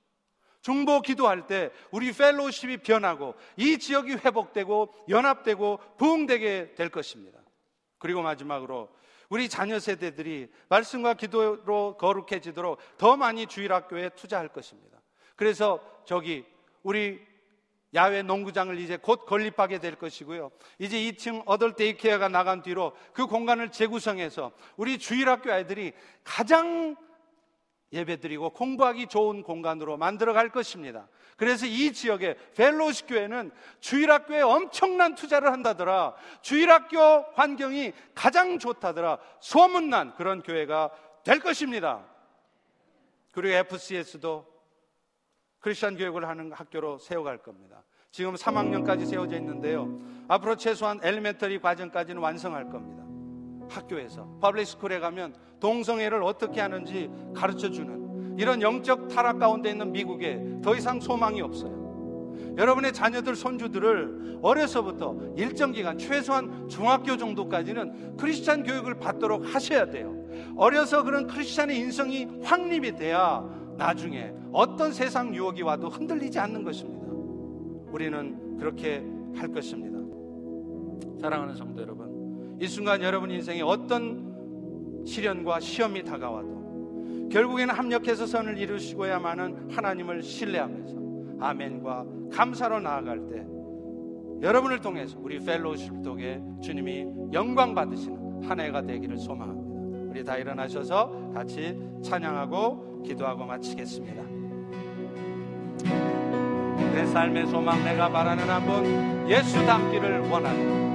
중보 기도할 때 우리 펠로우십이 변하고 이 지역이 회복되고 연합되고 부흥되게 될 것입니다. 그리고 마지막으로 우리 자녀 세대들이 말씀과 기도로 거룩해지도록 더 많이 주일학교에 투자할 것입니다. 그래서 저기 우리 야외 농구장을 이제 곧 건립하게 될 것이고요. 이제 2층 adult daycare가 나간 뒤로 그 공간을 재구성해서 우리 주일학교 아이들이 가장 예배드리고 공부하기 좋은 공간으로 만들어 갈 것입니다. 그래서 이 지역에 휄로쉽 교회는 주일학교에 엄청난 투자를 한다더라. 주일학교 환경이 가장 좋다더라. 소문난 그런 교회가 될 것입니다. 그리고 FCS도 크리스천 교육을 하는 학교로 세워갈 겁니다. 지금 3학년까지 세워져 있는데요. 앞으로 최소한 elementary 과정까지는 완성할 겁니다. 학교에서 public school에 가면 동성애를 어떻게 하는지 가르쳐 주는 이런 영적 타락 가운데 있는 미국에 더 이상 소망이 없어요. 여러분의 자녀들, 손주들을 어려서부터 일정 기간, 최소한 중학교 정도까지는 크리스찬 교육을 받도록 하셔야 돼요. 어려서 그런 크리스찬의 인성이 확립이 돼야 나중에 어떤 세상 유혹이 와도 흔들리지 않는 것입니다. 우리는 그렇게 할 것입니다. 사랑하는 성도 여러분, 이 순간 여러분 인생에 어떤 시련과 시험이 다가와도 결국에는 합력해서 선을 이루시고야만은 하나님을 신뢰하면서 아멘과 감사로 나아갈 때 여러분을 통해서 우리 펠로우십 덕에 주님이 영광 받으시는 한 해가 되기를 소망합니다. 우리 다 일어나셔서 같이 찬양하고 기도하고 마치겠습니다. 내 삶의 소망 내가 바라는 한 분 예수 닮기를 원하는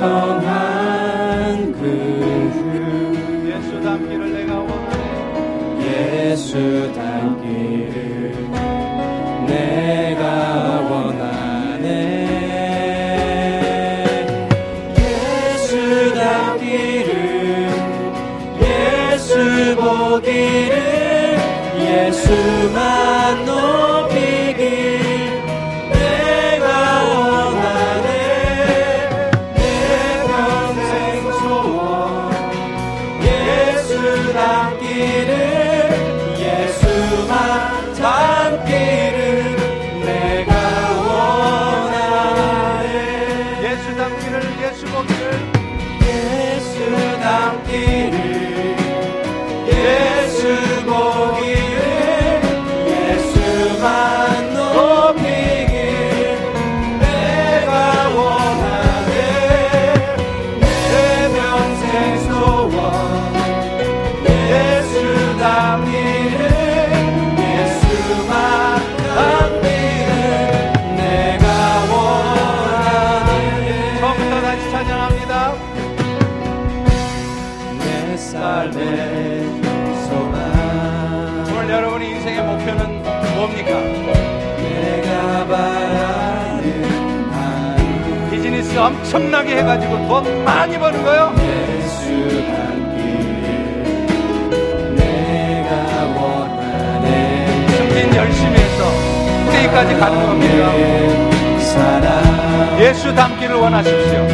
풍성한 그 예수 닮기를 내가 원하네. 예수 닮기를 내가 원하네. 예수 닮기를 예수 보기를 예수 예수만 높 엄청나게 해가지고 돈 많이 버는 거요? 승진 열심히 해서 후대까지 가는 겁니다. 예수 닮기를 원하십시오.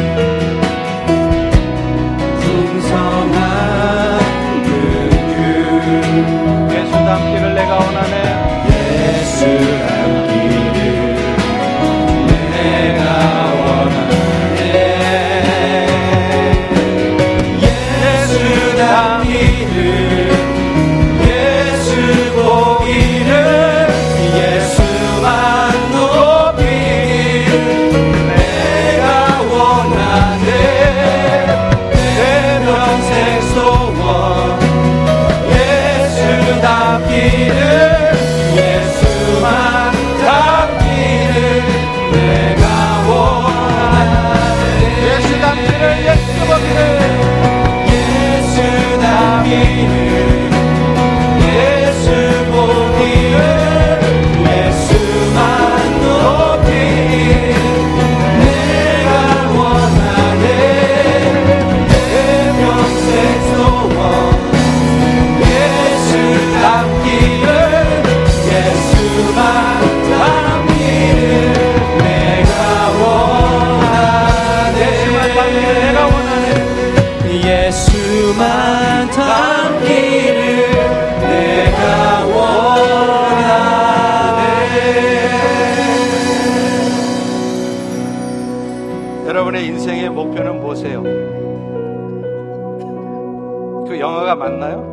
예수 닮기를 내가 원하네. 예수 닮기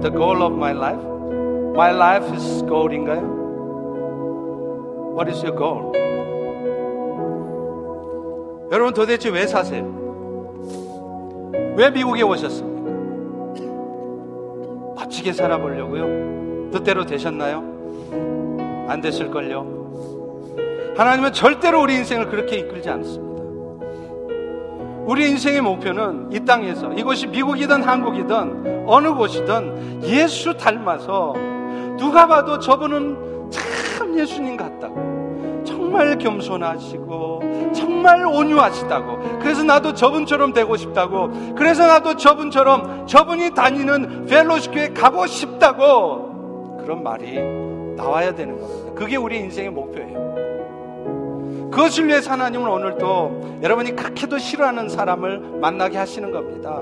The goal of my life? My life is goal인가요? What is your goal? 여러분 도대체 왜 사세요? 왜 미국에 오셨습니까? 멋지게 살아보려고요? 뜻대로 되셨나요? 안 됐을걸요? 하나님은 절대로 우리 인생을 그렇게 이끌지 않습니다. 우리 인생의 목표는 이 땅에서 이곳이 미국이든 한국이든 어느 곳이든 예수 닮아서 누가 봐도 저분은 참 예수님 같다고 정말 겸손하시고 정말 온유하시다고 그래서 나도 저분처럼 되고 싶다고 그래서 나도 저분처럼 저분이 다니는 펠로시 교회 가고 싶다고 그런 말이 나와야 되는 겁니다. 그게 우리 인생의 목표예요. 그것을 위해서 하나님은 오늘도 여러분이 그렇게도 싫어하는 사람을 만나게 하시는 겁니다.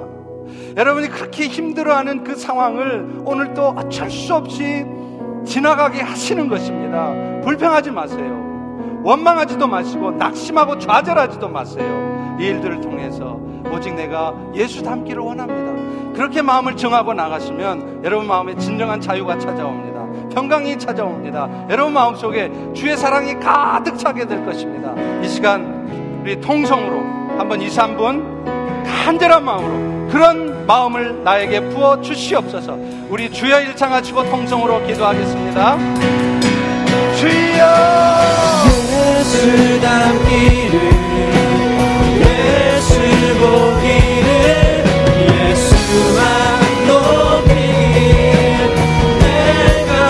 여러분이 그렇게 힘들어하는 그 상황을 오늘 또 어쩔 수 없이 지나가게 하시는 것입니다. 불평하지 마세요. 원망하지도 마시고 낙심하고 좌절하지도 마세요. 이 일들을 통해서 오직 내가 예수 닮기를 원합니다. 그렇게 마음을 정하고 나가시면 여러분 마음에 진정한 자유가 찾아옵니다. 평강이 찾아옵니다. 여러분 마음속에 주의 사랑이 가득 차게 될 것입니다. 이 시간 우리 통성으로 한번 2, 3분 간절한 마음으로 그런 마음을 나에게 부어 주시옵소서. 우리 주여 일창아 치고 통성으로 기도하겠습니다. 주여 예수 담기를 예수 보